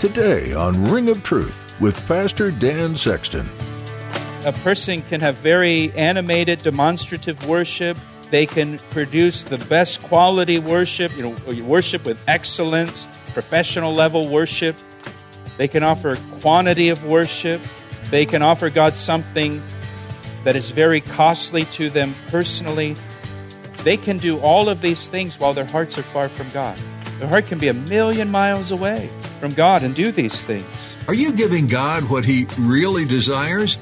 Today on Ring of Truth with Pastor Dan Sexton. A person can have very animated, demonstrative worship. They can produce the best quality worship, you know, worship with excellence, professional level worship. They can offer quantity of worship. They can offer God something that is very costly to them personally. They can do all of these things while their hearts are far from God. Their heart can be a million miles away from God and do these things. Are you giving God what He really desires?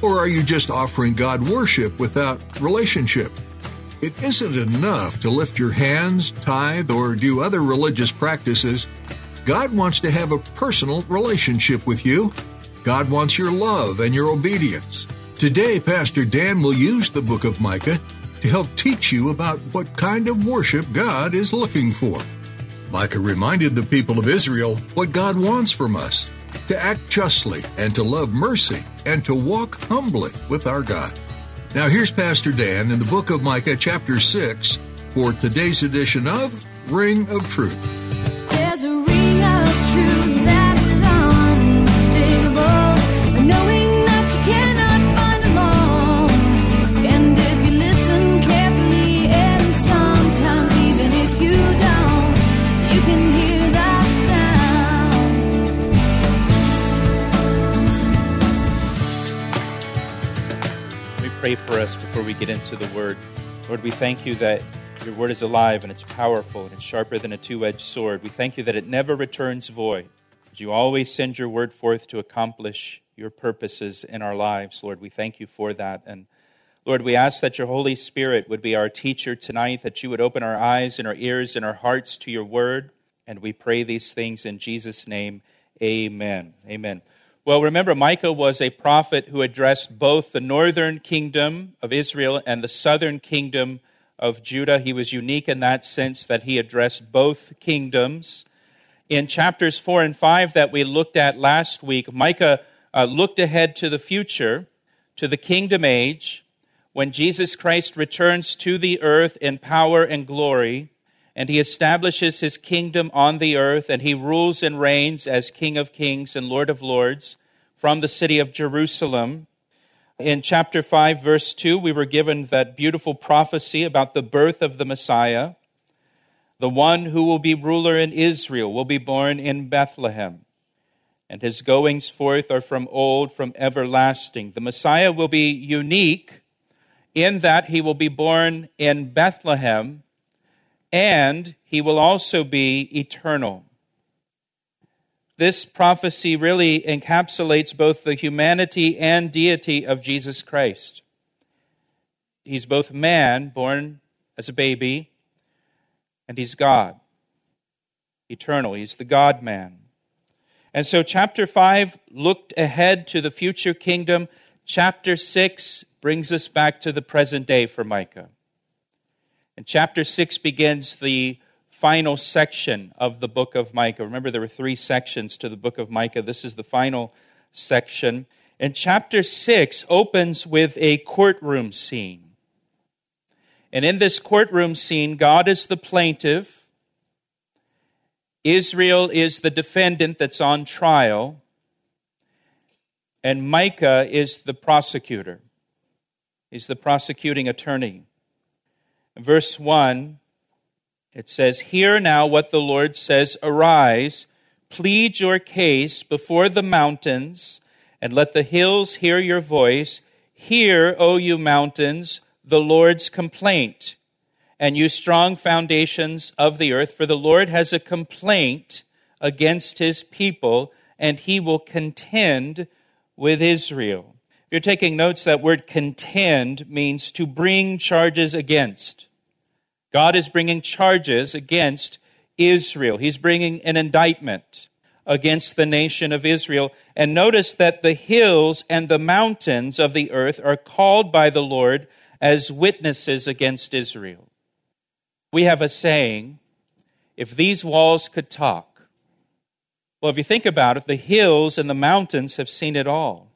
Or are you just offering God worship without relationship? It isn't enough to lift your hands, tithe, or do other religious practices. God wants to have a personal relationship with you. God wants your love and your obedience. Today, Pastor Dan will use the book of Micah to help teach you about what kind of worship God is looking for. Micah reminded the people of Israel what God wants from us to act justly and to love mercy and to walk humbly with our God. Now, here's Pastor Dan in the book of Micah, chapter 6, for today's edition of Ring of Truth. Pray for us before we get into the word. Lord, we thank you that your word is alive and it's powerful and it's sharper than a two edged sword. We thank you that it never returns void. You always send your word forth to accomplish your purposes in our lives, Lord. We thank you for that. And Lord, we ask that your Holy Spirit would be our teacher tonight, that you would open our eyes and our ears and our hearts to your word. And we pray these things in Jesus' name. Amen. Amen. Well, remember, Micah was a prophet who addressed both the northern kingdom of Israel and the southern kingdom of Judah. He was unique in that sense that he addressed both kingdoms. In chapters 4 and 5 that we looked at last week, Micah uh, looked ahead to the future, to the kingdom age, when Jesus Christ returns to the earth in power and glory, and he establishes his kingdom on the earth, and he rules and reigns as King of kings and Lord of lords from the city of Jerusalem. In chapter 5, verse 2, we were given that beautiful prophecy about the birth of the Messiah. The one who will be ruler in Israel will be born in Bethlehem, and his goings forth are from old, from everlasting. The Messiah will be unique in that he will be born in Bethlehem, and he will also be eternal. This prophecy really encapsulates both the humanity and deity of Jesus Christ. He's both man, born as a baby, and he's God, eternal. He's the God man. And so, chapter 5 looked ahead to the future kingdom. Chapter 6 brings us back to the present day for Micah. And chapter 6 begins the final section of the book of Micah. Remember, there were three sections to the book of Micah. This is the final section. And chapter 6 opens with a courtroom scene. And in this courtroom scene, God is the plaintiff, Israel is the defendant that's on trial, and Micah is the prosecutor. He's the prosecuting attorney. Verse 1 it says, Hear now what the Lord says Arise, plead your case before the mountains, and let the hills hear your voice. Hear, O you mountains, the Lord's complaint, and you strong foundations of the earth, for the Lord has a complaint against his people, and he will contend with Israel. If you're taking notes, that word contend means to bring charges against. God is bringing charges against Israel. He's bringing an indictment against the nation of Israel. And notice that the hills and the mountains of the earth are called by the Lord as witnesses against Israel. We have a saying if these walls could talk, well, if you think about it, the hills and the mountains have seen it all.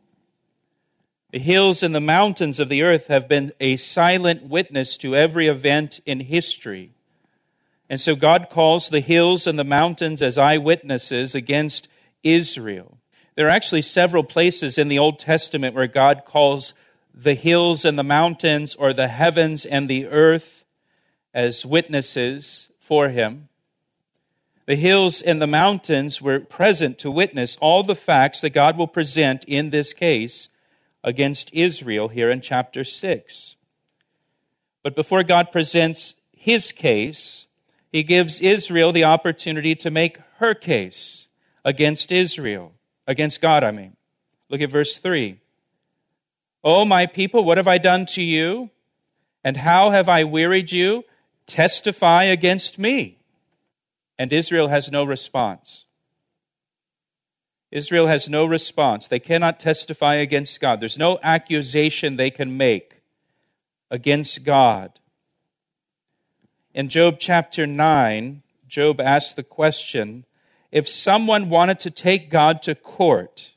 The hills and the mountains of the earth have been a silent witness to every event in history. And so God calls the hills and the mountains as eyewitnesses against Israel. There are actually several places in the Old Testament where God calls the hills and the mountains or the heavens and the earth as witnesses for him. The hills and the mountains were present to witness all the facts that God will present in this case against Israel here in chapter 6. But before God presents his case, he gives Israel the opportunity to make her case against Israel, against God, I mean. Look at verse 3. Oh, my people, what have I done to you? And how have I wearied you? Testify against me. And Israel has no response. Israel has no response. They cannot testify against God. There's no accusation they can make against God. In Job chapter 9, Job asked the question if someone wanted to take God to court,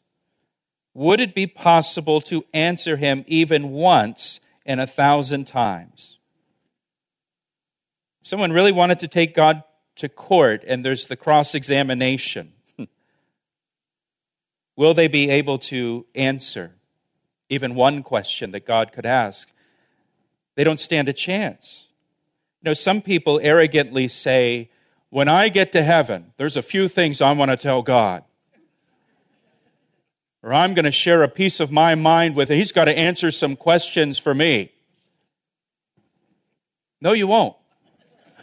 would it be possible to answer him even once in a thousand times? Someone really wanted to take God to court and there's the cross examination. Will they be able to answer even one question that God could ask? They don't stand a chance. You know, some people arrogantly say, when I get to heaven, there's a few things I want to tell God. Or I'm going to share a piece of my mind with him. He's got to answer some questions for me. No, you won't.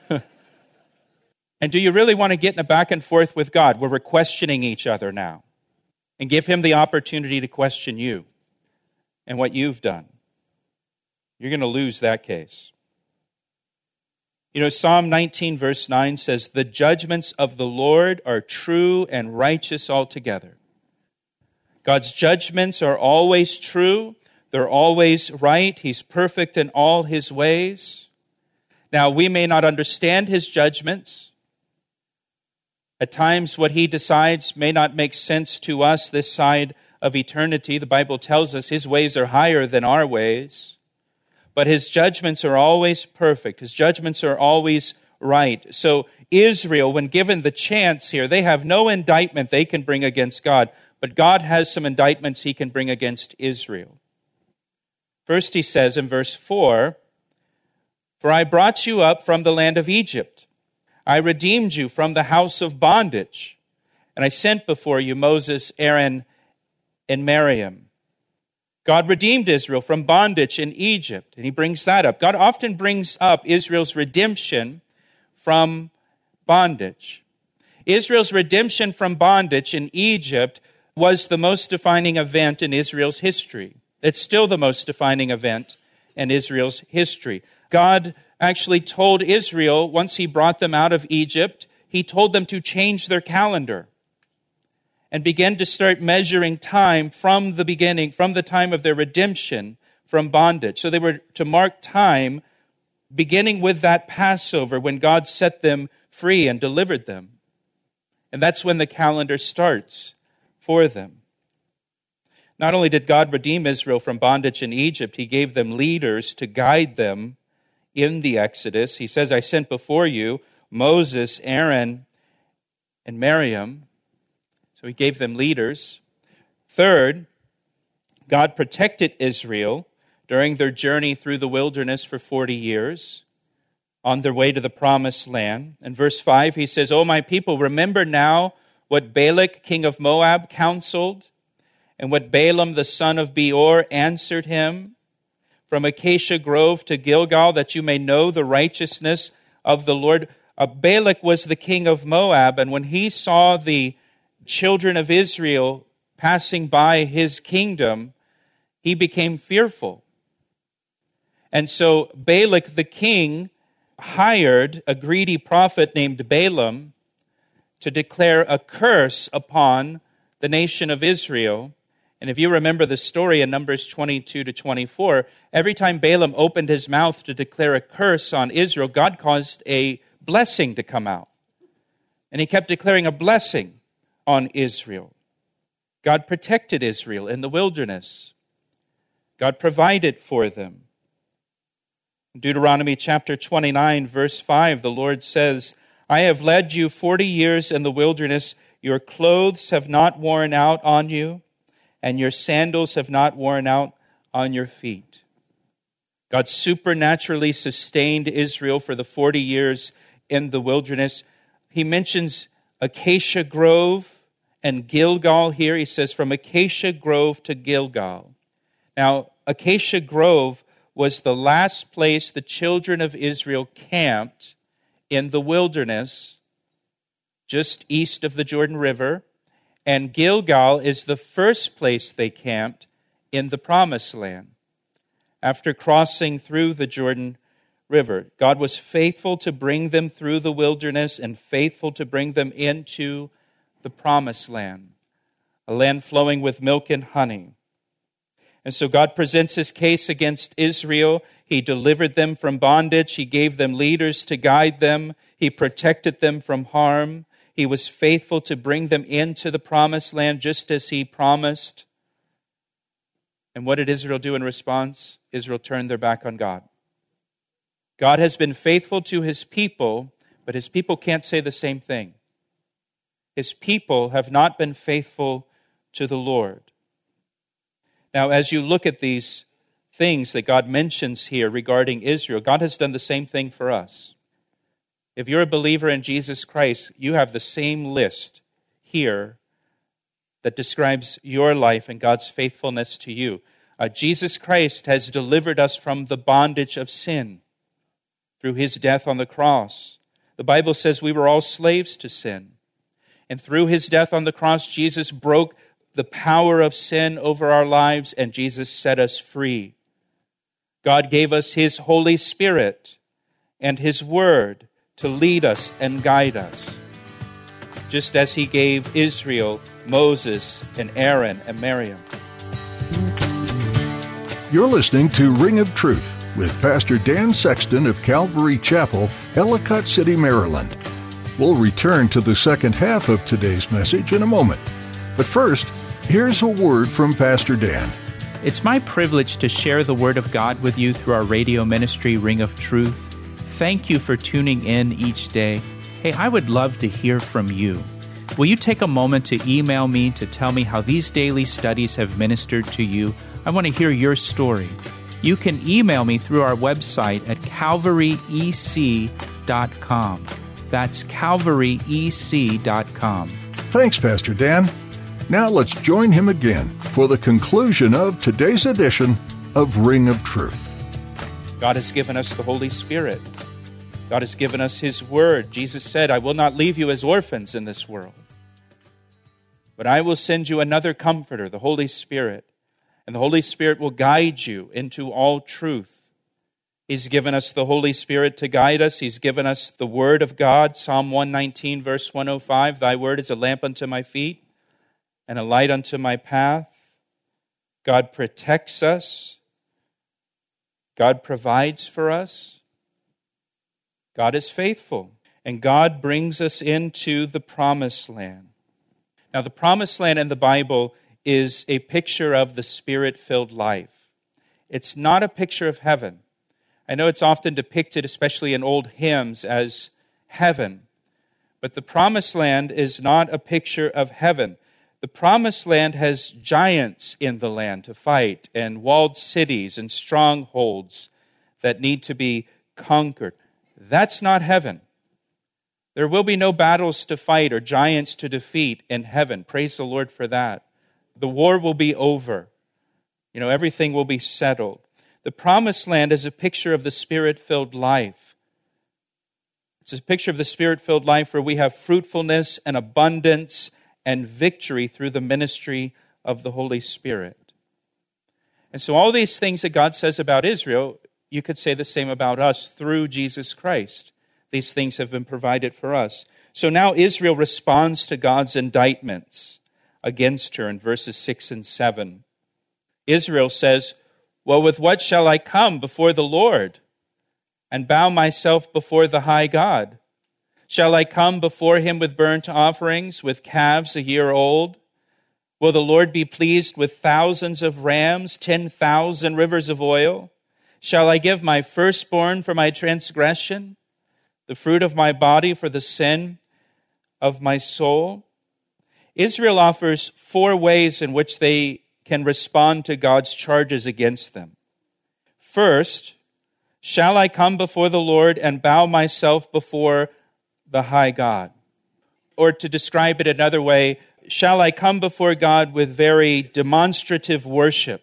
and do you really want to get in a back and forth with God where we're questioning each other now? And give him the opportunity to question you and what you've done. You're going to lose that case. You know, Psalm 19, verse 9 says, The judgments of the Lord are true and righteous altogether. God's judgments are always true, they're always right. He's perfect in all his ways. Now, we may not understand his judgments. At times, what he decides may not make sense to us this side of eternity. The Bible tells us his ways are higher than our ways but his judgments are always perfect. His judgments are always right. So, Israel, when given the chance here, they have no indictment they can bring against God, but God has some indictments he can bring against Israel. First, he says in verse 4 For I brought you up from the land of Egypt, I redeemed you from the house of bondage, and I sent before you Moses, Aaron, and Miriam. God redeemed Israel from bondage in Egypt, and he brings that up. God often brings up Israel's redemption from bondage. Israel's redemption from bondage in Egypt was the most defining event in Israel's history. It's still the most defining event in Israel's history. God actually told Israel, once he brought them out of Egypt, he told them to change their calendar and begin to start measuring time from the beginning, from the time of their redemption from bondage. So they were to mark time beginning with that Passover when God set them free and delivered them. And that's when the calendar starts for them. Not only did God redeem Israel from bondage in Egypt, He gave them leaders to guide them in the Exodus. He says, I sent before you Moses, Aaron, and Miriam. So he gave them leaders. Third, God protected Israel during their journey through the wilderness for 40 years on their way to the promised land. In verse 5, he says, O my people, remember now what Balak, king of Moab, counseled, and what Balaam, the son of Beor, answered him from Acacia Grove to Gilgal, that you may know the righteousness of the Lord. Uh, Balak was the king of Moab, and when he saw the children of Israel passing by his kingdom, he became fearful. And so Balak the king hired a greedy prophet named Balaam to declare a curse upon the nation of Israel. And if you remember the story in Numbers 22 to 24, every time Balaam opened his mouth to declare a curse on Israel, God caused a blessing to come out. And he kept declaring a blessing on Israel. God protected Israel in the wilderness. God provided for them. Deuteronomy chapter 29, verse 5, the Lord says, I have led you 40 years in the wilderness. Your clothes have not worn out on you, and your sandals have not worn out on your feet. God supernaturally sustained Israel for the 40 years in the wilderness. He mentions Acacia Grove and Gilgal here. He says, from Acacia Grove to Gilgal. Now, Acacia Grove was the last place the children of Israel camped in the wilderness, just east of the Jordan River. And Gilgal is the first place they camped in the promised land. After crossing through the Jordan River, God was faithful to bring them through the wilderness and faithful to bring them into the promised land, a land flowing with milk and honey. And so God presents his case against Israel. He delivered them from bondage. He gave them leaders to guide them. He protected them from harm. He was faithful to bring them into the promised land just as he promised. And what did Israel do in response? Israel turned their back on God. God has been faithful to his people, but his people can't say the same thing. His people have not been faithful to the Lord. Now, as you look at these things that God mentions here regarding Israel, God has done the same thing for us. If you're a believer in Jesus Christ, you have the same list here that describes your life and God's faithfulness to you. Uh, Jesus Christ has delivered us from the bondage of sin through his death on the cross. The Bible says we were all slaves to sin. And through his death on the cross, Jesus broke the power of sin over our lives, and Jesus set us free. God gave us His Holy Spirit and His Word to lead us and guide us, just as He gave Israel Moses and Aaron and Miriam. You're listening to Ring of Truth with Pastor Dan Sexton of Calvary Chapel, Ellicott City, Maryland. We'll return to the second half of today's message in a moment. But first, Here's a word from Pastor Dan. It's my privilege to share the Word of God with you through our radio ministry, Ring of Truth. Thank you for tuning in each day. Hey, I would love to hear from you. Will you take a moment to email me to tell me how these daily studies have ministered to you? I want to hear your story. You can email me through our website at calvaryec.com. That's calvaryec.com. Thanks, Pastor Dan. Now let's join him again for the conclusion of today's edition of Ring of Truth. God has given us the Holy Spirit. God has given us His Word. Jesus said, I will not leave you as orphans in this world, but I will send you another comforter, the Holy Spirit. And the Holy Spirit will guide you into all truth. He's given us the Holy Spirit to guide us. He's given us the Word of God. Psalm 119, verse 105 Thy Word is a lamp unto my feet and a light unto my path. God protects us. God provides for us. God is faithful. And God brings us into the promised land. Now, the promised land in the Bible is a picture of the spirit filled life. It's not a picture of heaven. I know it's often depicted, especially in old hymns, as heaven. But the promised land is not a picture of heaven. The promised land has giants in the land to fight, and walled cities and strongholds that need to be conquered. That's not heaven. There will be no battles to fight or giants to defeat in heaven. Praise the Lord for that. The war will be over. You know, everything will be settled. The promised land is a picture of the spirit filled life. It's a picture of the spirit filled life where we have fruitfulness and abundance and victory through the ministry of the Holy Spirit. And so, all these things that God says about Israel, you could say the same about us through Jesus Christ. These things have been provided for us. So now Israel responds to God's indictments against her in verses 6 and 7. Israel says, Well, with what shall I come before the Lord and bow myself before the high God? Shall I come before him with burnt offerings, with calves a year old? Will the Lord be pleased with thousands of rams, ten thousand rivers of oil? Shall I give my firstborn for my transgression, the fruit of my body for the sin of my soul? Israel offers four ways in which they can respond to God's charges against them. First, shall I come before the Lord and bow myself before the high God? Or to describe it another way, shall I come before God with very demonstrative worship?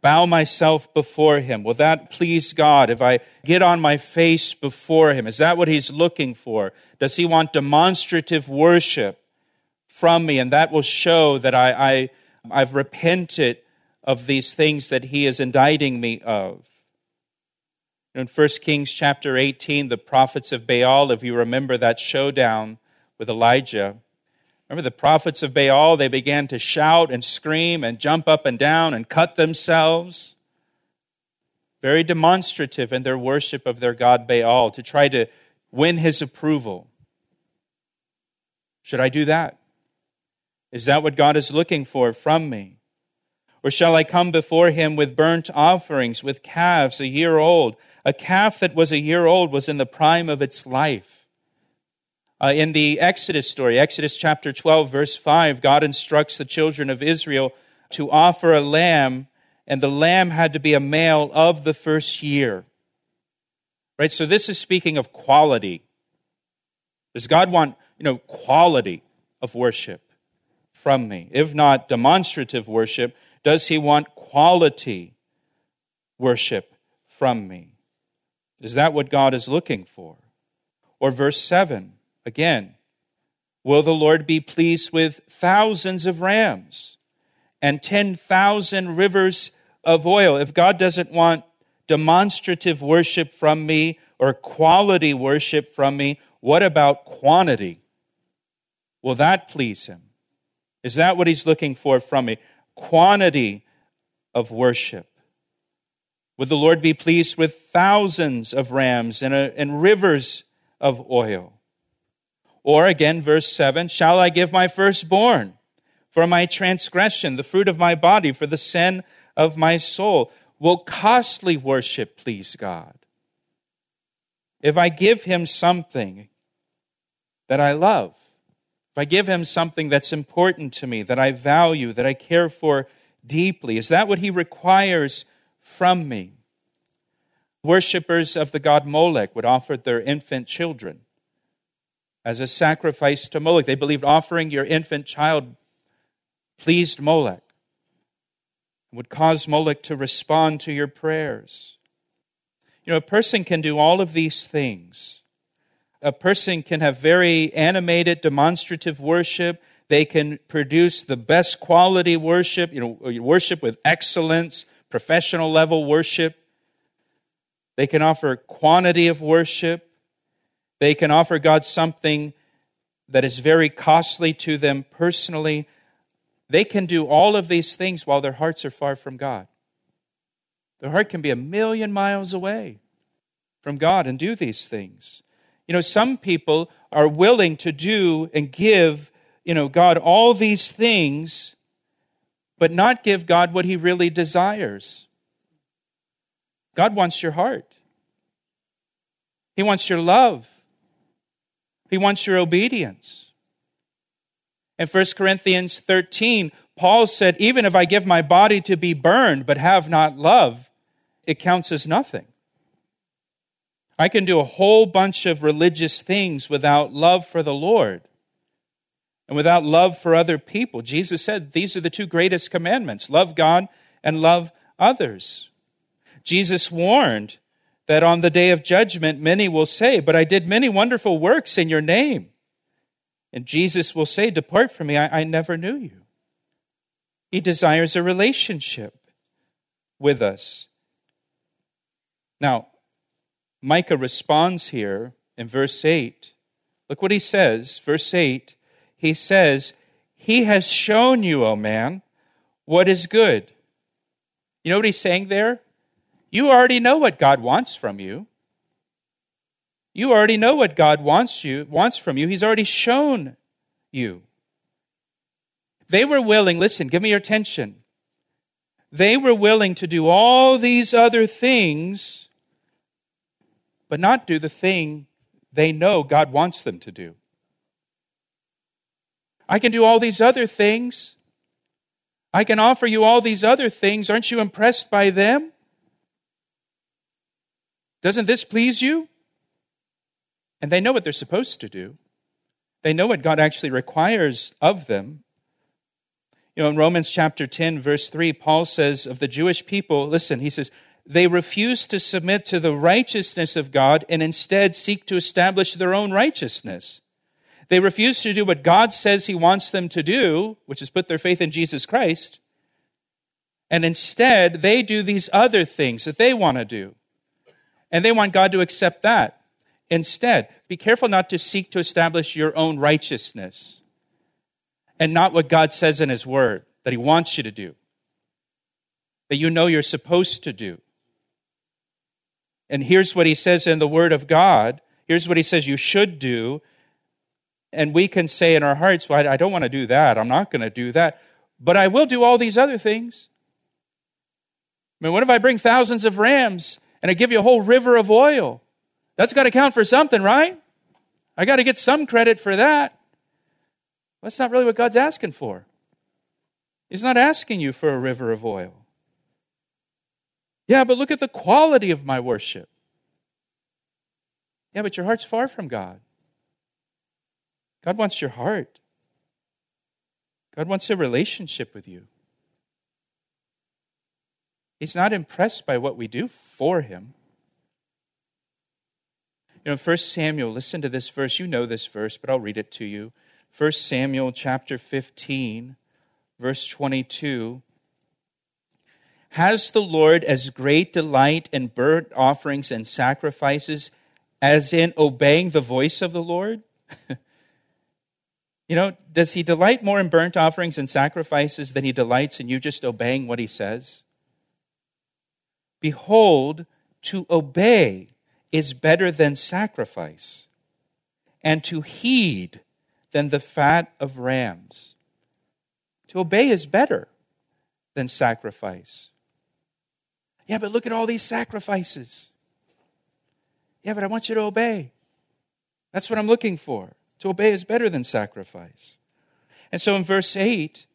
bow myself before him. Will that please God if I get on my face before him? Is that what he's looking for? Does he want demonstrative worship from me? And that will show that I, I, I've repented of these things that he is indicting me of. In 1 Kings chapter 18, the prophets of Baal, if you remember that showdown with Elijah, Remember the prophets of Baal, they began to shout and scream and jump up and down and cut themselves. Very demonstrative in their worship of their god Baal to try to win his approval. Should I do that? Is that what God is looking for from me? Or shall I come before him with burnt offerings, with calves a year old? A calf that was a year old was in the prime of its life. Uh, in the Exodus story, Exodus chapter 12, verse 5, God instructs the children of Israel to offer a lamb, and the lamb had to be a male of the first year. Right? So this is speaking of quality. Does God want, you know, quality of worship from me? If not demonstrative worship, does he want quality worship from me? Is that what God is looking for? Or verse 7 Again, will the Lord be pleased with thousands of rams and 10,000 rivers of oil? If God doesn't want demonstrative worship from me or quality worship from me, what about quantity? Will that please him? Is that what he's looking for from me? Quantity of worship. Would the Lord be pleased with thousands of rams and, a, and rivers of oil? Or again, verse 7 Shall I give my firstborn for my transgression, the fruit of my body, for the sin of my soul? Will costly worship please God? If I give him something that I love, if I give him something that's important to me, that I value, that I care for deeply, is that what he requires from me? Worshippers of the god Molech would offer their infant children as a sacrifice to Moloch. They believed offering your infant child pleased Moloch, would cause Moloch to respond to your prayers. You know, a person can do all of these things. A person can have very animated, demonstrative worship. They can produce the best quality worship, you know, worship with excellence, professional level worship. They can offer quantity of worship. They can offer God something that is very costly to them personally. They can do all of these things while their hearts are far from God. Their heart can be a million miles away from God and do these things. You know, some people are willing to do and give, you know, God all these things, but not give God what he really desires. God wants your heart. He wants your love. He wants your obedience. In 1 Corinthians 13, Paul said, Even if I give my body to be burned but have not love, it counts as nothing. I can do a whole bunch of religious things without love for the Lord and without love for other people. Jesus said these are the two greatest commandments love God and love others. Jesus warned that on the day of judgment many will say, But I did many wonderful works in your name. And Jesus will say, Depart from me, I, I never knew you. He desires a relationship with us. Now, Micah responds here in verse 8. Look what he says. Verse 8, he says, He has shown you, O man, what is good. You know what he's saying there? You already know what God wants from you. You already know what God wants you wants from you. He's already shown you. They were willing, listen, give me your attention. They were willing to do all these other things, but not do the thing they know God wants them to do. I can do all these other things. I can offer you all these other things. Aren't you impressed by them? Doesn't this please you? And they know what they're supposed to do. They know what God actually requires of them. You know, in Romans chapter 10, verse 3, Paul says of the Jewish people, listen, he says, they refuse to submit to the righteousness of God and instead seek to establish their own righteousness. They refuse to do what God says He wants them to do, which is put their faith in Jesus Christ. And instead, they do these other things that they want to do. And they want God to accept that. Instead, be careful not to seek to establish your own righteousness and not what God says in His Word that He wants you to do, that you know you're supposed to do. And here's what He says in the Word of God. Here's what He says you should do. And we can say in our hearts, well, I don't want to do that. I'm not going to do that. But I will do all these other things. I mean, what if I bring thousands of rams and I give you a whole river of oil? That's got to count for something, right? I got to get some credit for that. That's not really what God's asking for. He's not asking you for a river of oil. Yeah, but look at the quality of my worship. Yeah, but your heart's far from God. God wants your heart. God wants a relationship with you. He's not impressed by what we do for him. You know, 1 Samuel, listen to this verse. You know this verse, but I'll read it to you. 1 Samuel chapter 15, verse 22. Has the Lord as great delight in burnt offerings and sacrifices as in obeying the voice of the Lord? you know, does he delight more in burnt offerings and sacrifices than he delights in you just obeying what he says? Behold, to obey is better than sacrifice, and to heed than the fat of rams. To obey is better than sacrifice. Yeah, but look at all these sacrifices. Yeah, but I want you to obey. That's what I'm looking for. To obey is better than sacrifice. And so in verse 8,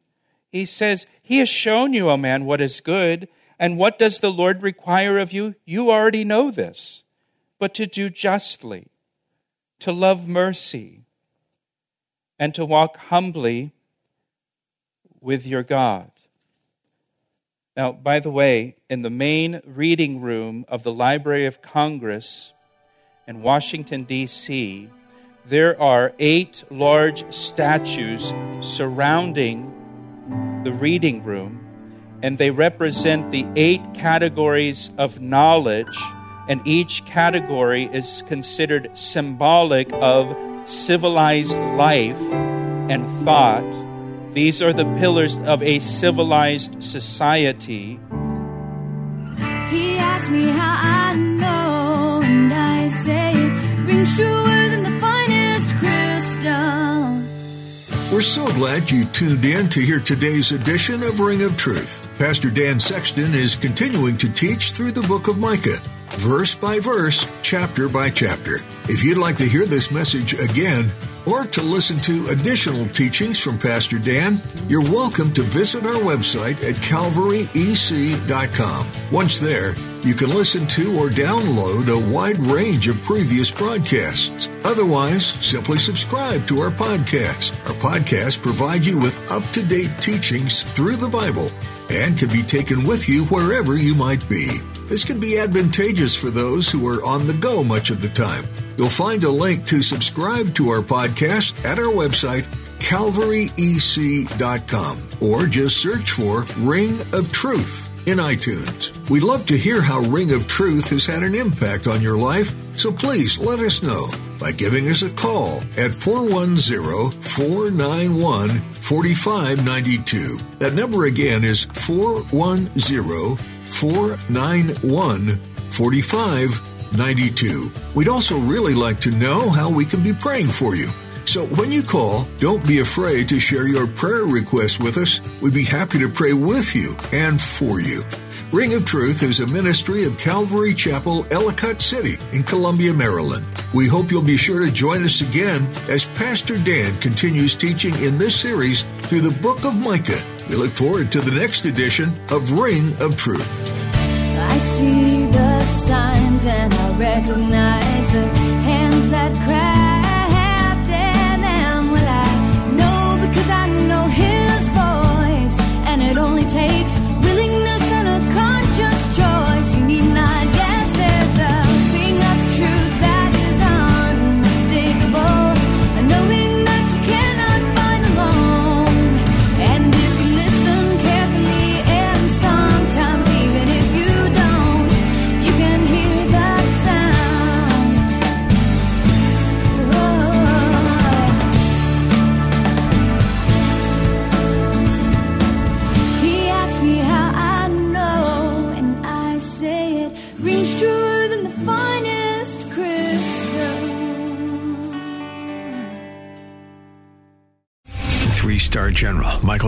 he says, He has shown you, O man, what is good. And what does the Lord require of you? You already know this but to do justly, to love mercy, and to walk humbly with your God. Now, by the way, in the main reading room of the Library of Congress in Washington, D.C., there are eight large statues surrounding the reading room, and they represent the eight categories of knowledge and each category is considered symbolic of civilized life and thought. These are the pillars of a civilized society. He asked me how I know, and I say it truer We're so glad you tuned in to hear today's edition of Ring of Truth. Pastor Dan Sexton is continuing to teach through the book of Micah verse by verse, chapter by chapter. If you'd like to hear this message again, or to listen to additional teachings from Pastor Dan, you're welcome to visit our website at calvaryec.com. Once there, you can listen to or download a wide range of previous broadcasts. Otherwise, simply subscribe to our podcast. Our podcasts provide you with up to date teachings through the Bible and can be taken with you wherever you might be. This can be advantageous for those who are on the go much of the time. You'll find a link to subscribe to our podcast at our website, calvaryec.com, or just search for Ring of Truth in iTunes. We'd love to hear how Ring of Truth has had an impact on your life So please let us know by giving us a call at 410 491 4592. That number again is 410 491 4592. We'd also really like to know how we can be praying for you. So when you call, don't be afraid to share your prayer requests with us. We'd be happy to pray with you and for you. Ring of Truth is a ministry of Calvary Chapel, Ellicott City in Columbia, Maryland. We hope you'll be sure to join us again as Pastor Dan continues teaching in this series through the book of Micah. We look forward to the next edition of Ring of Truth. I see the signs and I recognize